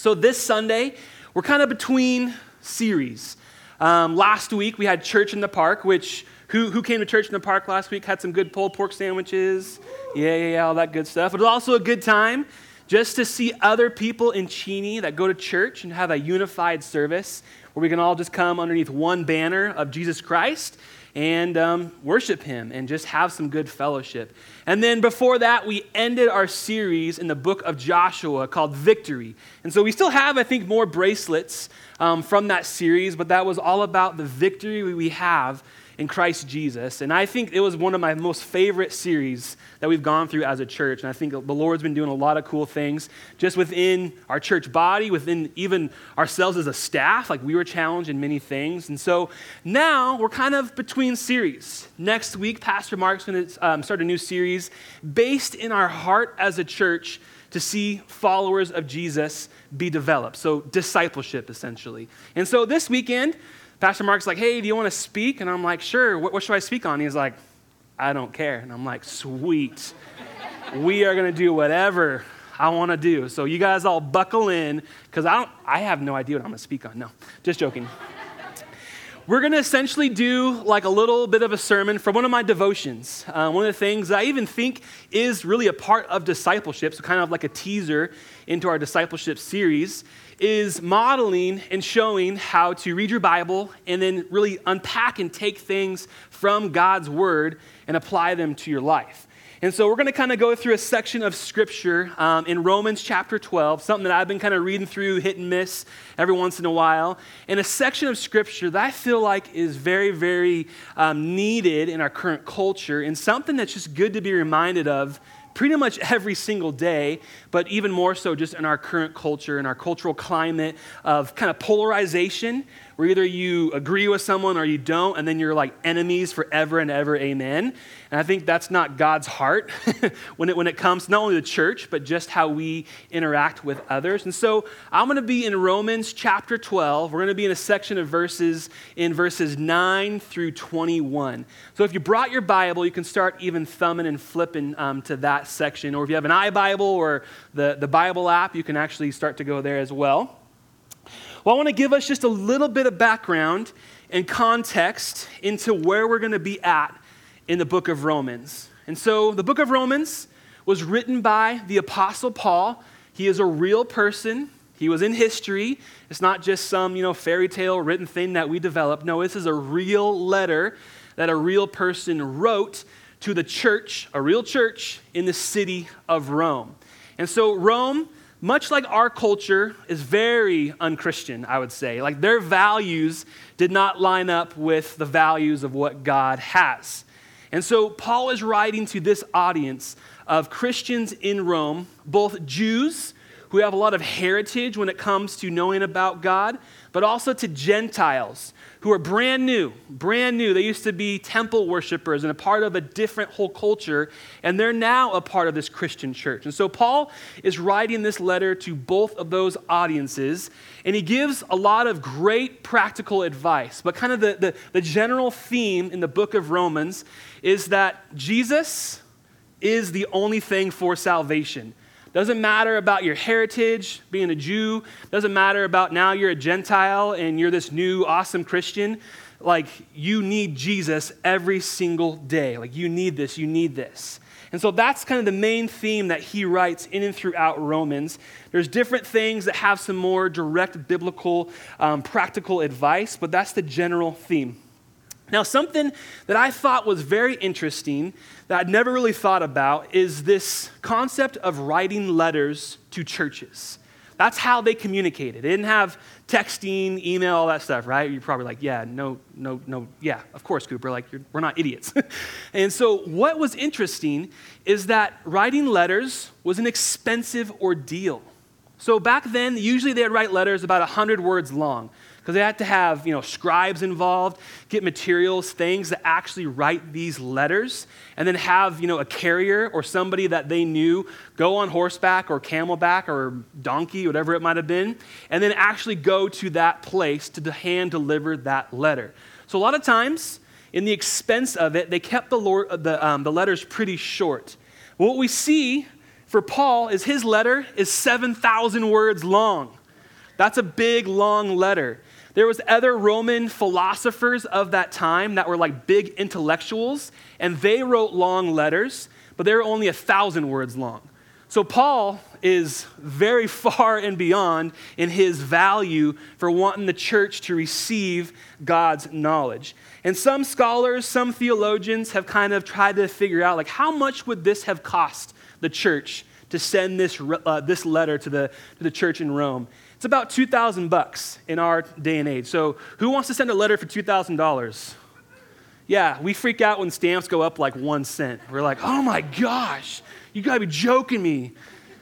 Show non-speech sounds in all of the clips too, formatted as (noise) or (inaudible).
So this Sunday, we're kind of between series. Um, last week, we had Church in the Park, which who, who came to church in the park last week? Had some good pulled pork sandwiches. Yeah, yeah, yeah, all that good stuff. It was also a good time just to see other people in Cheney that go to church and have a unified service where we can all just come underneath one banner of Jesus Christ and um, worship Him and just have some good fellowship. And then before that, we ended our series in the book of Joshua called Victory. And so we still have, I think, more bracelets um, from that series, but that was all about the victory we have in Christ Jesus. And I think it was one of my most favorite series that we've gone through as a church. And I think the Lord's been doing a lot of cool things just within our church body, within even ourselves as a staff. Like we were challenged in many things. And so now we're kind of between series. Next week, Pastor Mark's going to um, start a new series based in our heart as a church to see followers of Jesus be developed. So, discipleship, essentially. And so, this weekend, Pastor Mark's like, hey, do you want to speak? And I'm like, sure. What, what should I speak on? He's like, I don't care. And I'm like, sweet. we are going to do whatever I want to do. So you guys all buckle in because I, don't, I have no idea what I'm going to speak on. No, just joking. We're going to essentially do like a little bit of a sermon from one of my devotions. Uh, one of the things I even think is really a part of discipleship, so kind of like a teaser into our discipleship series, is modeling and showing how to read your Bible and then really unpack and take things from God's Word and apply them to your life. And so we're going to kind of go through a section of scripture um, in Romans chapter 12, something that I've been kind of reading through, hit and miss every once in a while, and a section of scripture that I feel like is very, very um, needed in our current culture, and something that's just good to be reminded of pretty much every single day, but even more so just in our current culture, in our cultural climate of kind of polarization, where either you agree with someone or you don't, and then you're like enemies forever and ever, amen. And I think that's not God's heart (laughs) when, it, when it comes not only the church, but just how we interact with others. And so I'm going to be in Romans chapter 12. We're going to be in a section of verses in verses 9 through 21. So if you brought your Bible, you can start even thumbing and flipping um, to that section. Or if you have an iBible or the, the Bible app, you can actually start to go there as well. Well, I want to give us just a little bit of background and context into where we're going to be at in the book of Romans. And so the book of Romans was written by the Apostle Paul. He is a real person. He was in history. It's not just some, you know, fairy tale written thing that we developed. No, this is a real letter that a real person wrote to the church, a real church in the city of Rome. And so Rome, much like our culture, is very unchristian, I would say. Like their values did not line up with the values of what God has. And so Paul is writing to this audience of Christians in Rome, both Jews who have a lot of heritage when it comes to knowing about God, but also to Gentiles who are brand new, brand new. They used to be temple worshipers and a part of a different whole culture, and they're now a part of this Christian church. And so Paul is writing this letter to both of those audiences, and he gives a lot of great practical advice. But kind of the, the, the general theme in the book of Romans is that Jesus is the only thing for salvation. Doesn't matter about your heritage, being a Jew. Doesn't matter about now you're a Gentile and you're this new awesome Christian. Like, you need Jesus every single day. Like, you need this, you need this. And so that's kind of the main theme that he writes in and throughout Romans. There's different things that have some more direct biblical, um, practical advice, but that's the general theme. Now, something that I thought was very interesting that I'd never really thought about is this concept of writing letters to churches. That's how they communicated. They didn't have texting, email, all that stuff, right? You're probably like, yeah, no, no, no, yeah, of course, Cooper. Like, we're not idiots. (laughs) and so, what was interesting is that writing letters was an expensive ordeal. So, back then, usually they'd write letters about 100 words long because they had to have you know scribes involved get materials things that actually write these letters and then have you know a carrier or somebody that they knew go on horseback or camelback or donkey whatever it might have been and then actually go to that place to hand deliver that letter. So a lot of times in the expense of it they kept the, Lord, the, um, the letters pretty short. What we see for paul is his letter is 7000 words long. That's a big, long letter. There was other Roman philosophers of that time that were like big intellectuals, and they wrote long letters, but they were only a thousand words long. So Paul is very (laughs) far and beyond in his value for wanting the church to receive God's knowledge. And some scholars, some theologians have kind of tried to figure out like how much would this have cost the church to send this, uh, this letter to the, to the church in Rome? It's about 2000 bucks in our day and age. So who wants to send a letter for $2,000? Yeah, we freak out when stamps go up like one cent. We're like, oh my gosh, you gotta be joking me.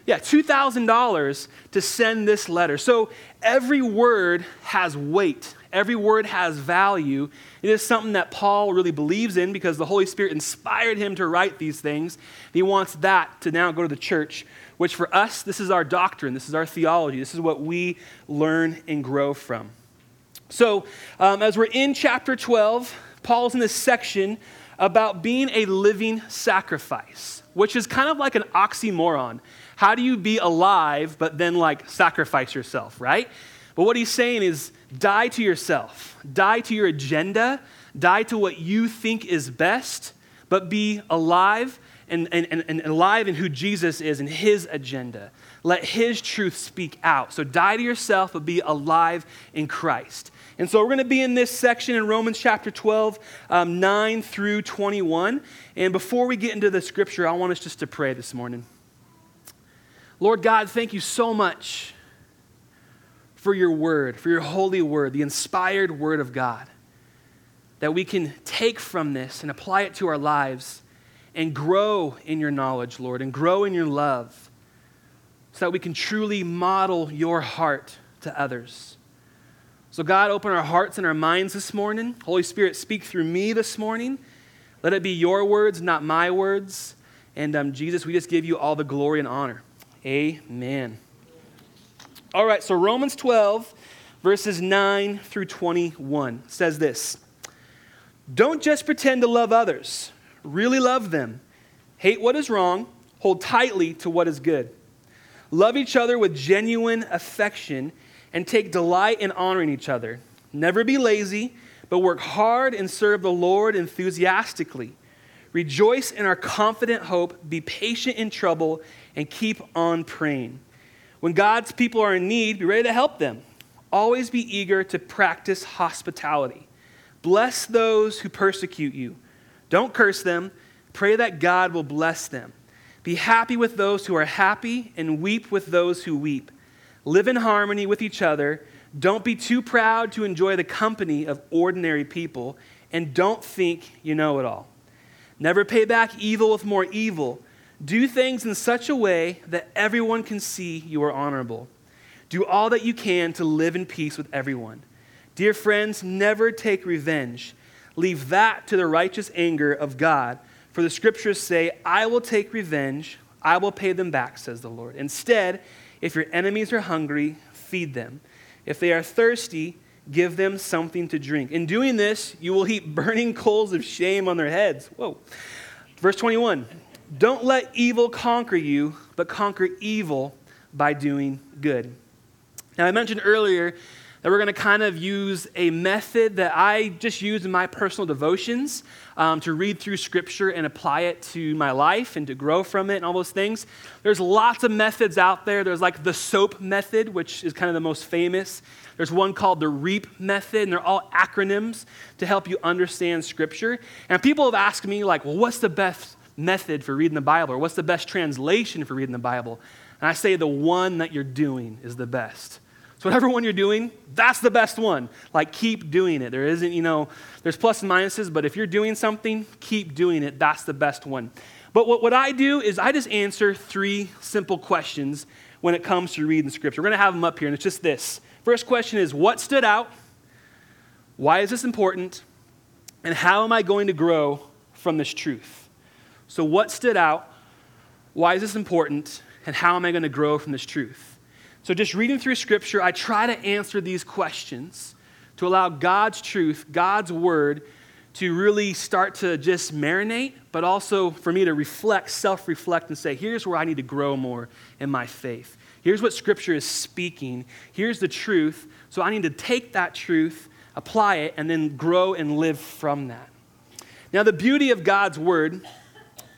Yeah, $2,000 to send this letter. So every word has weight, every word has value. It is something that Paul really believes in because the Holy Spirit inspired him to write these things. He wants that to now go to the church which for us, this is our doctrine, this is our theology, this is what we learn and grow from. So, um, as we're in chapter 12, Paul's in this section about being a living sacrifice, which is kind of like an oxymoron. How do you be alive but then like sacrifice yourself, right? But what he's saying is die to yourself, die to your agenda, die to what you think is best, but be alive and, and, and, and alive in who Jesus is and his agenda. Let his truth speak out. So die to yourself, but be alive in Christ. And so we're going to be in this section in Romans chapter 12, um, 9 through 21. And before we get into the scripture, I want us just to pray this morning. Lord God, thank you so much for your word, for your holy word, the inspired word of God, that we can take from this and apply it to our lives and grow in your knowledge, Lord, and grow in your love so that we can truly model your heart to others. So, God, open our hearts and our minds this morning. Holy Spirit, speak through me this morning. Let it be your words, not my words. And um, Jesus, we just give you all the glory and honor. Amen. All right, so Romans 12, verses 9 through 21 says this Don't just pretend to love others really love them, hate what is wrong, hold tightly to what is good. Love each other with genuine affection and take delight in honoring each other. Never be lazy, but work hard and serve the Lord enthusiastically. Rejoice in our confident hope, be patient in trouble, and keep on praying. When God's people are in need, be ready to help them. Always be eager to practice hospitality. Bless those who persecute you. Don't curse them. Pray that God will bless them. Be happy with those who are happy and weep with those who weep. Live in harmony with each other. Don't be too proud to enjoy the company of ordinary people, and don't think you know it all. Never pay back evil with more evil. Do things in such a way that everyone can see you are honorable. Do all that you can to live in peace with everyone. Dear friends, never take revenge. Leave that to the righteous anger of God. For the scriptures say, I will take revenge, I will pay them back, says the Lord. Instead, if your enemies are hungry, feed them. If they are thirsty, give them something to drink. In doing this, you will heap burning coals of shame on their heads. Whoa. Verse 21 Don't let evil conquer you, but conquer evil by doing good. Now, I mentioned earlier that we're going to kind of use a method that I just use in my personal devotions um, to read through Scripture and apply it to my life and to grow from it and all those things. There's lots of methods out there. There's like the SOAP method, which is kind of the most famous. There's one called the REAP method, and they're all acronyms to help you understand Scripture. And people have asked me, like, well, what's the best method for reading the Bible? Or what's the best translation for reading the Bible? And I say the one that you're doing is the best. So, whatever one you're doing, that's the best one. Like, keep doing it. There isn't, you know, there's plus and minuses, but if you're doing something, keep doing it. That's the best one. But what, what I do is I just answer three simple questions when it comes to reading scripture. We're going to have them up here, and it's just this. First question is What stood out? Why is this important? And how am I going to grow from this truth? So, what stood out? Why is this important? And how am I going to grow from this truth? So, just reading through Scripture, I try to answer these questions to allow God's truth, God's word, to really start to just marinate, but also for me to reflect, self reflect, and say, here's where I need to grow more in my faith. Here's what Scripture is speaking. Here's the truth. So I need to take that truth, apply it, and then grow and live from that. Now, the beauty of God's Word,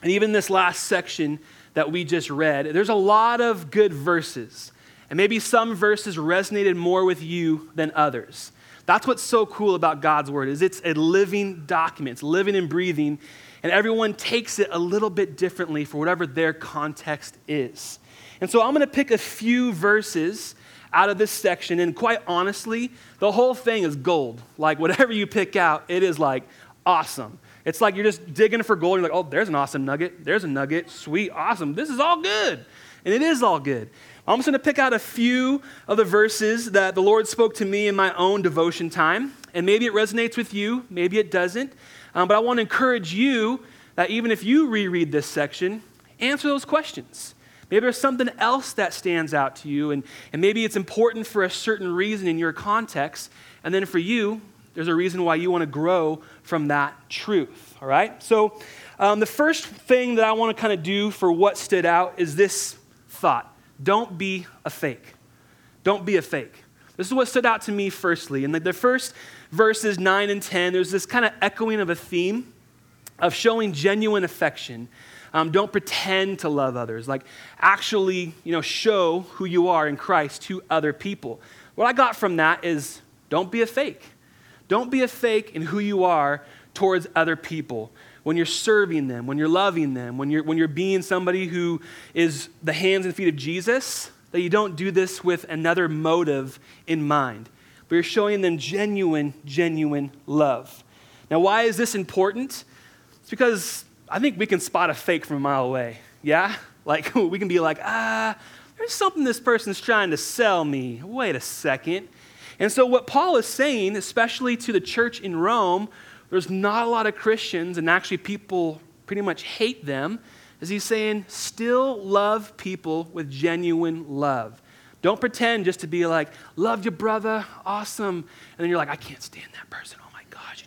and even this last section that we just read, there's a lot of good verses. And maybe some verses resonated more with you than others. That's what's so cool about God's Word is it's a living document. It's living and breathing, and everyone takes it a little bit differently for whatever their context is. And so I'm going to pick a few verses out of this section, and quite honestly, the whole thing is gold. Like, whatever you pick out, it is like awesome. It's like you're just digging for gold. You're like, oh, there's an awesome nugget. There's a nugget. Sweet, awesome. This is all good. And it is all good. I'm just going to pick out a few of the verses that the Lord spoke to me in my own devotion time. And maybe it resonates with you, maybe it doesn't. Um, but I want to encourage you that even if you reread this section, answer those questions. Maybe there's something else that stands out to you, and, and maybe it's important for a certain reason in your context. And then for you, there's a reason why you want to grow from that truth. All right? So, um, the first thing that I want to kind of do for what stood out is this thought don't be a fake. Don't be a fake. This is what stood out to me firstly. In the, the first verses 9 and 10, there's this kind of echoing of a theme of showing genuine affection. Um, don't pretend to love others. Like, actually, you know, show who you are in Christ to other people. What I got from that is don't be a fake. Don't be a fake in who you are towards other people. When you're serving them, when you're loving them, when you're, when you're being somebody who is the hands and feet of Jesus, that you don't do this with another motive in mind, but you're showing them genuine, genuine love. Now, why is this important? It's because I think we can spot a fake from a mile away. Yeah? Like, (laughs) we can be like, ah, there's something this person's trying to sell me. Wait a second. And so, what Paul is saying, especially to the church in Rome, there's not a lot of Christians, and actually, people pretty much hate them, is he's saying, still love people with genuine love. Don't pretend just to be like, love your brother, awesome. And then you're like, I can't stand that person. Oh my gosh.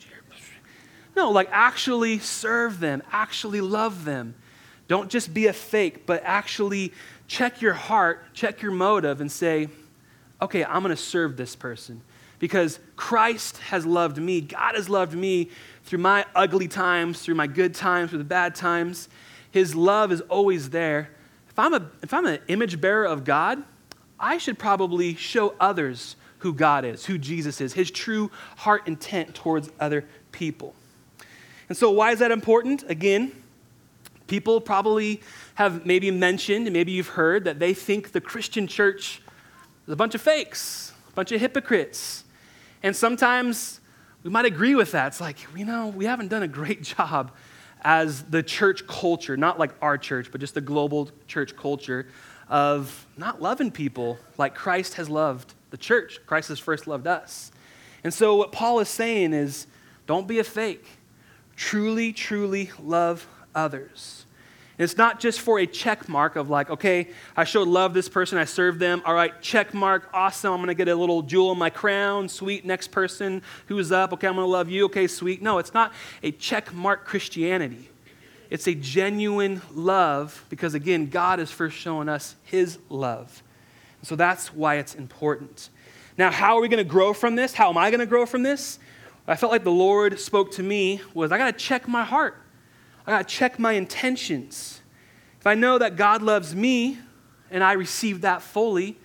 No, like actually serve them, actually love them. Don't just be a fake, but actually check your heart, check your motive, and say, okay, I'm going to serve this person because Christ has loved me. God has loved me through my ugly times, through my good times, through the bad times. His love is always there. If I'm, a, if I'm an image bearer of God, I should probably show others who God is, who Jesus is, his true heart intent towards other people. And so, why is that important? Again, people probably have maybe mentioned, maybe you've heard, that they think the Christian church a bunch of fakes, a bunch of hypocrites. And sometimes we might agree with that. It's like, you know, we haven't done a great (laughs) job as the church culture, not like our church, but just the global church culture of not loving people like Christ has loved the church. Christ has first loved us. And so, what Paul is saying is don't be a fake truly, truly love others. It's not just for a check mark of like, okay, I showed love this person, I served them. All right, check mark, awesome. I'm gonna get a little jewel in my crown. Sweet, next person who's up. Okay, I'm gonna love you. Okay, sweet. No, it's not a check mark Christianity. It's a genuine love because, again, God is first showing us his love. So that's why it's important. Now, how are we gonna grow from this? How am I gonna grow from this? I felt like the Lord spoke to me was I got to check my heart. I got to check my intentions. If I know that God loves me and I receive that fully,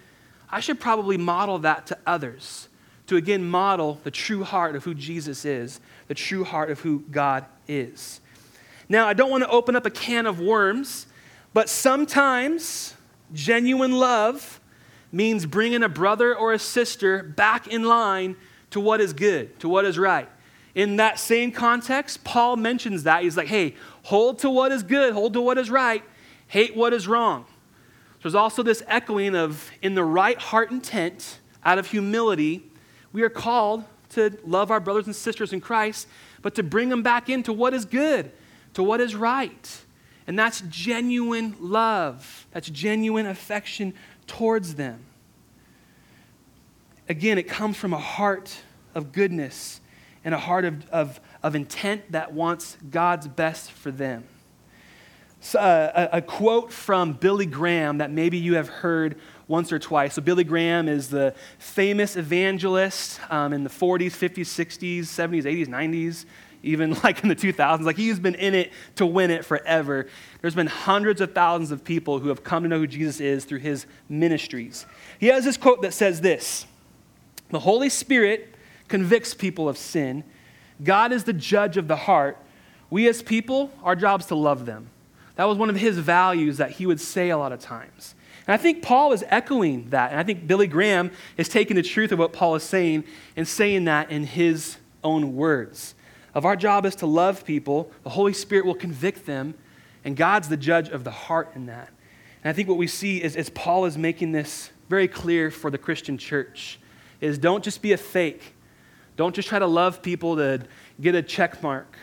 I should probably model that to others. To again model the true heart of who Jesus is, the true heart of who God is. Now, I don't want to open up a can of worms, but sometimes genuine love means bringing a brother or a sister back in line to what is good, to what is right. In that same context, Paul mentions that. He's like, hey, hold to what is good, hold to what is right, hate what is wrong. There's also this echoing of, in the right heart intent, out of humility, we are called to love our brothers and sisters in Christ, but to bring them back into what is good, to what is right. And that's genuine love, that's genuine affection towards them. Again, it comes from a heart of goodness and a heart of, of, of intent that wants God's best for them. a, a, quote from Billy Graham that maybe you have heard once or twice. So, Billy Graham is the famous evangelist um, in the 40s, 50s, 60s, 70s, 80s, 90s, even (laughs) like in the 2000s. Like, he's been in it to win it forever. There's been hundreds of thousands of people who have come to know who Jesus is through his ministries. He has this quote that says this The Holy Spirit convicts people of sin, God is the judge of the heart. We as people, our job is to love them. That was one of his values that he would say a lot of times. And I think Paul is echoing that. And I think Billy Graham is taking the truth of what Paul is saying and saying that in his own words. Of our job is to love people, the Holy Spirit will convict them, and God's the judge of the heart in that. And I think what we see is as Paul is making this very clear for the Christian church is don't just be a fake. Don't just try to love people to get a check mark.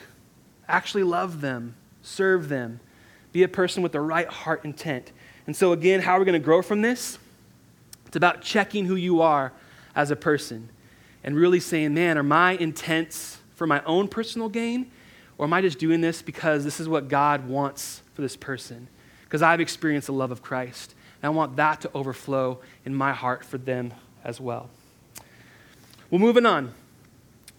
Actually love them, serve them, be a person with the right heart intent. And so, again, how are we going to grow from this? It's about checking who you are as a person and really saying, man, are my intents for my own personal gain? Or am I just doing this because this is what God wants for this person? Because I've experienced the love of Christ. And I want that to overflow in my heart for them as well. Well, moving on.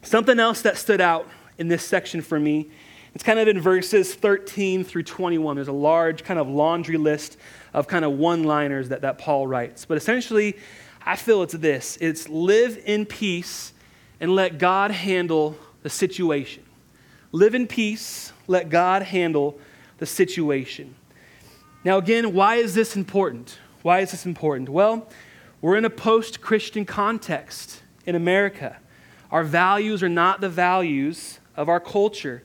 Something else that stood out in this section for me it's kind of in verses 13 through 21. There's a large kind of laundry list of kind of one liners that, that Paul writes. But essentially, I feel it's this it's live in peace and let God handle the situation. Live in peace, let God handle the situation. Now, again, why is this important? Why is this important? Well, we're in a post Christian context in America. Our values are not the values of our culture.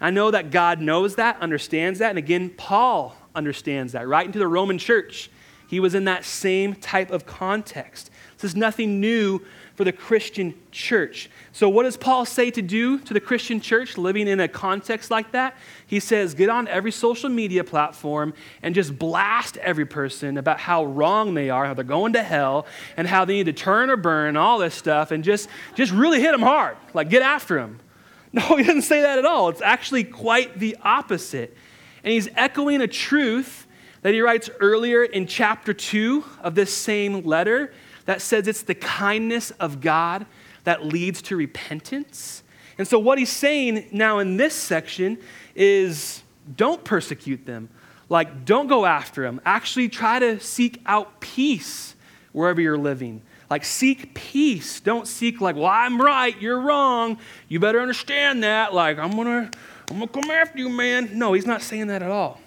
I know that God knows that, understands that, and again, Paul understands that. Right into the Roman church, he was in that same type of context. This is nothing new for the Christian church. So, what does Paul say to do to the Christian church living in a context like that? He says, get on every social media platform and just blast every person about how wrong they are, how they're going to hell, and how they need to turn or burn, all this stuff, and just, just really hit them hard. Like, get after them. (laughs) No, he doesn't say that at all. It's actually quite the opposite. And he's echoing a truth that he writes earlier in chapter 2 of this same letter that says it's the kindness of God that leads to repentance. And so, what he's saying now in this section is don't persecute them. Like, don't go after them. Actually, try to seek out peace wherever you're living. Like, seek peace. Don't seek, like, well, I'm right, you're wrong. You better understand that. Like, I'm to I'm to come after you, man. No, he's not saying that at all.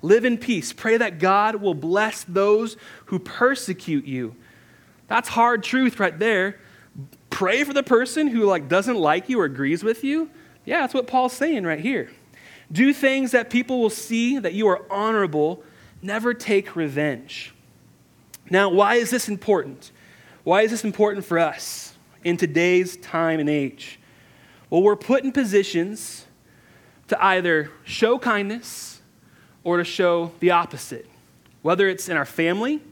Live in peace. Pray that God will bless those who persecute you. That's hard truth right there. Pray for the person who like doesn't like you or agrees with you. Yeah, that's what Paul's saying right here. Do things that people will see that you are honorable. Never take revenge. Now, why is this important? Why is this important for us in today's time and age? Well, we're put in positions to either show kindness or to show the opposite. Whether it's in our family,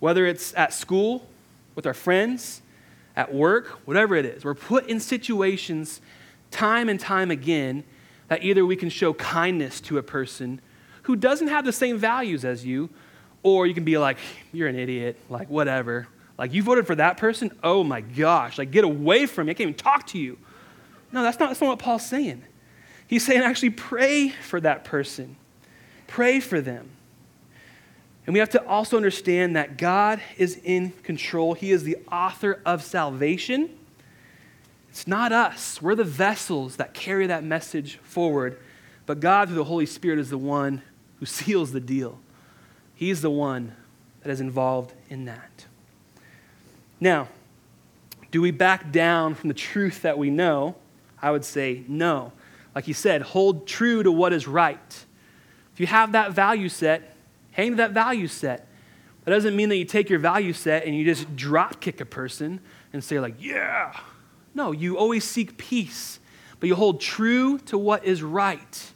whether it's at school, with our friends, at work, whatever it is. We're put in situations time and time again that either we can show kindness to a person who doesn't have the same values as you, or you can be like, you're an idiot, like, whatever. Like, you voted for that person? Oh my gosh, like, get away from me. I can't even talk to you. No, that's not, that's not what Paul's saying. He's saying actually pray for that person, pray for them. And we have to also understand that God is in control. He is the author of salvation. It's not us. We're the vessels that carry that message forward. But God, through the Holy Spirit, is the one who (laughs) seals the deal. He's the one that is involved in that. Now, do we back down from the truth that we know? I would say no. Like he said, hold true to what is right. If you have that value set, hang to that value set. That doesn't mean that you take your value set and you just drop kick a person and say, like, yeah. No, you always seek peace, but you hold true to what is right.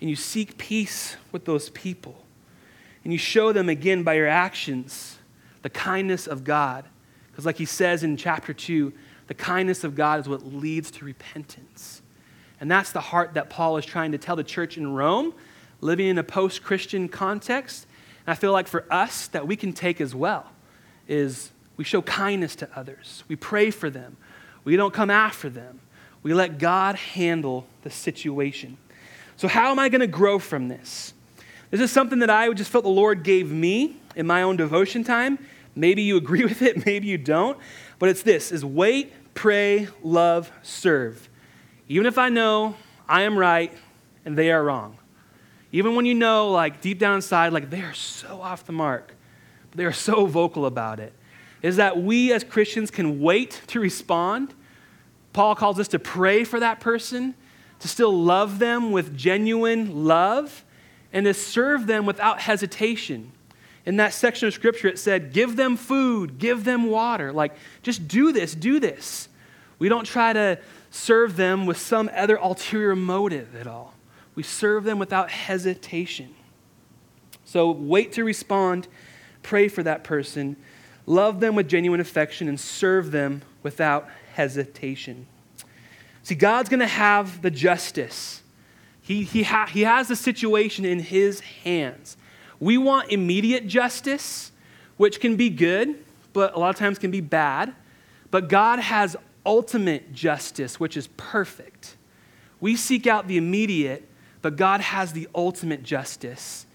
And you seek peace with those people. And you show them again by your actions the kindness of God because, like he says in chapter 2, the kindness of God is what leads to repentance. And that's the heart that Paul is trying to tell the church in Rome. Living in a post Christian context. And I feel like for us that we can take as well is we show kindness to others, we pray for them, we don't come after them, we let God handle the situation. So, how am I going to grow from this? This is something that I just felt the Lord gave me in my own devotion time. Maybe you agree (laughs) with it, maybe you don't. But it's this is wait, pray, love, serve. Even if I know I am right and they are wrong. Even when you know, like deep down inside, like they are so off the mark, but they are so vocal about it, is that we as Christians can wait to respond. Paul calls us to pray for that person, to still love them with genuine love, and to serve them without hesitation. In that section of scripture, it said, Give them food, give them water. Like, just do this, do this. We don't try to serve them with some other ulterior motive at all. We serve them without hesitation. So wait to respond, pray for that person, love them with genuine affection, and serve them without hesitation. See, God's going to have the justice. He, he, ha- he has the situation in His hands. We want immediate justice, which can be good, but a lot of times can be bad. But God has ultimate justice, which is perfect. We seek out the immediate, but God has the ultimate justice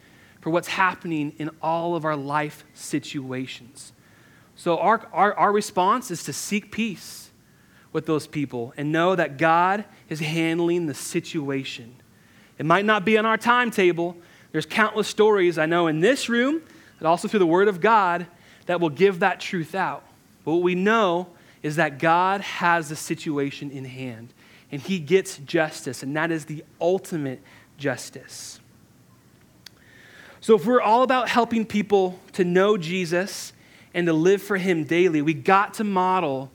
for what's happening in all of our life situations. So, our, our, our response is to seek peace with those people and know that God is handling the situation. It might not be on our timetable. There's countless stories I know in this room, but also through the Word of God, that will give that truth out. But what we know is that God has the situation in hand and he gets justice, and that is the ultimate justice. So, if we're all about helping people to know Jesus and to live for him daily, we got to model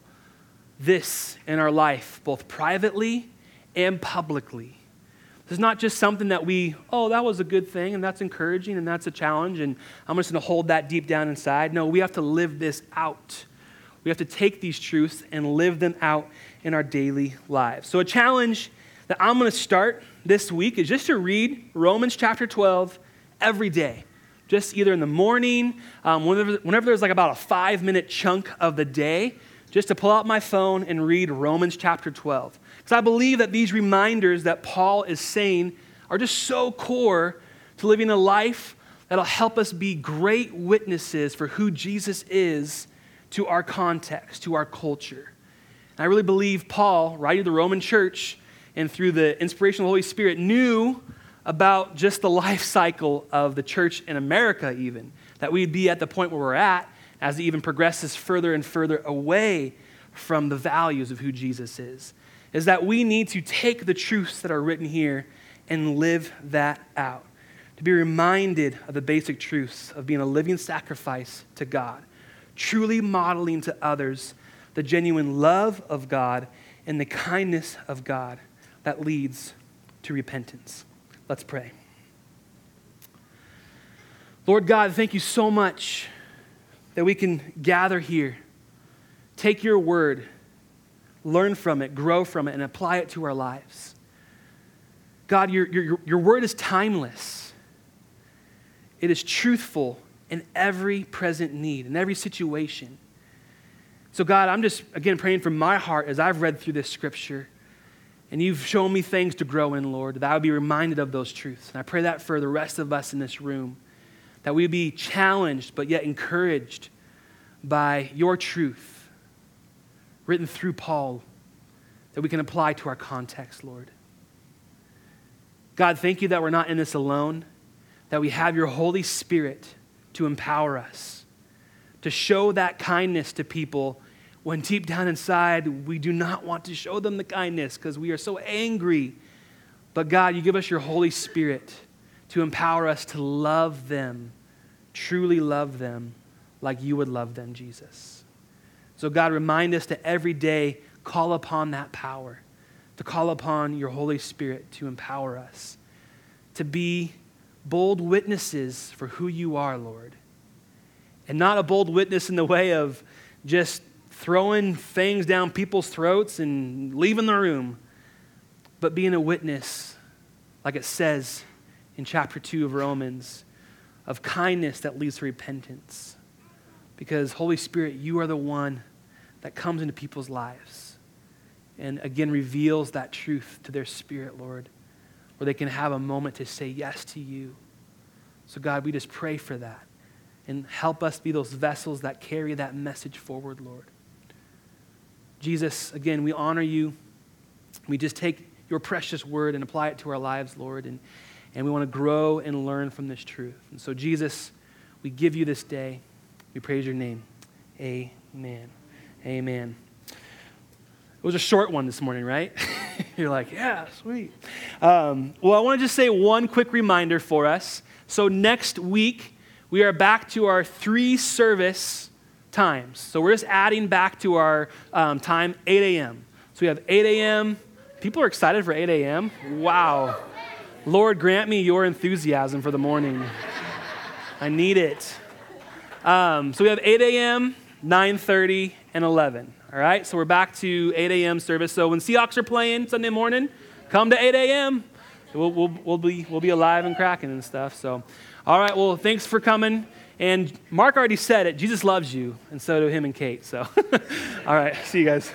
this in our life, both privately and publicly. This is not just something that we, oh, that was a good thing and that's encouraging and that's a challenge and I'm just going to hold that deep down inside. No, we have to live this out. We have to take these truths and live them out in our daily lives. So, a challenge that I'm going to start this week is just to read Romans chapter 12 every day. Just either in the morning, um, whenever, whenever there's like about a five minute chunk of the day, just to pull out my phone and read Romans chapter 12. Because I believe that these reminders that Paul is saying are just so core to living a life that'll help us be great witnesses for who Jesus is to our context, to our culture. And I really believe Paul, writing to the Roman church and through the inspiration of the Holy Spirit, knew about just the life cycle of the church in America, even, that we'd be at the point where we're at as it even progresses further and further away from the values of who Jesus is. Is that we need to take the truths that are written here and live that out. To be reminded of the basic truths of being a living sacrifice to God truly modeling to others the genuine love of God and the kindness of God that leads to repentance. Let's pray. Lord God, thank you so much that we can gather here, take your word, learn from it, grow from it, and apply it to our lives. God, your, your, your word is timeless, it is truthful, in every present need, in every situation. So, God, I'm just, again, praying from my heart as I've read through this scripture and you've shown me things to grow in, Lord, that I would be reminded of those truths. And I pray that for the rest of us in this room, that we be challenged but yet encouraged by your truth written through Paul that we can apply to our context, Lord. God, thank you that we're not in this alone, that we have your Holy Spirit to empower us, to show that kindness to people when deep down inside we do not want to show them the kindness because we are so angry. But God, you give us your Holy Spirit to empower us to love them, truly love them like you would love them, Jesus. So, God, remind us to every day call upon that power, to call upon your Holy Spirit to empower us, to be bold witnesses for who you are, Lord. And not a bold witness in the way of just throwing things down people's throats and leaving the room, but being a witness, like it says in chapter 2 of Romans of kindness that leads to repentance. Because, Holy Spirit, you are the one that comes into people's lives and again reveals that truth to their spirit, Lord, where they can have a moment to say yes to you. So, God, we just pray for that and help us be those vessels that carry that message forward, Lord. Jesus, again, we honor you. We just take your precious word and apply it to our lives, Lord, and, and we want to grow and learn from this truth. And so, Jesus, we give you this day. We praise your name. Amen. Amen. It was a short one this morning, right? (laughs) You're like, yeah, sweet. Um, well, I want to just say one quick reminder for us. So, next week, we are back to our three service times. So, we're just adding back to our um, time 8 a.m. So, we have 8 a.m. People are excited for 8 a.m. Wow. Lord, grant me your enthusiasm for the morning. I need it. Um, so we have 8 a.m., 9:30, and 11. All right, so we're back to 8 a.m. service. So when Seahawks are playing Sunday morning, come to 8 a.m. We'll, we'll, we'll, be, we'll be alive and cracking and stuff. So, all right, well, thanks for coming. And Mark already said it Jesus loves you, and so do him and Kate. So, (laughs) all right, see you guys.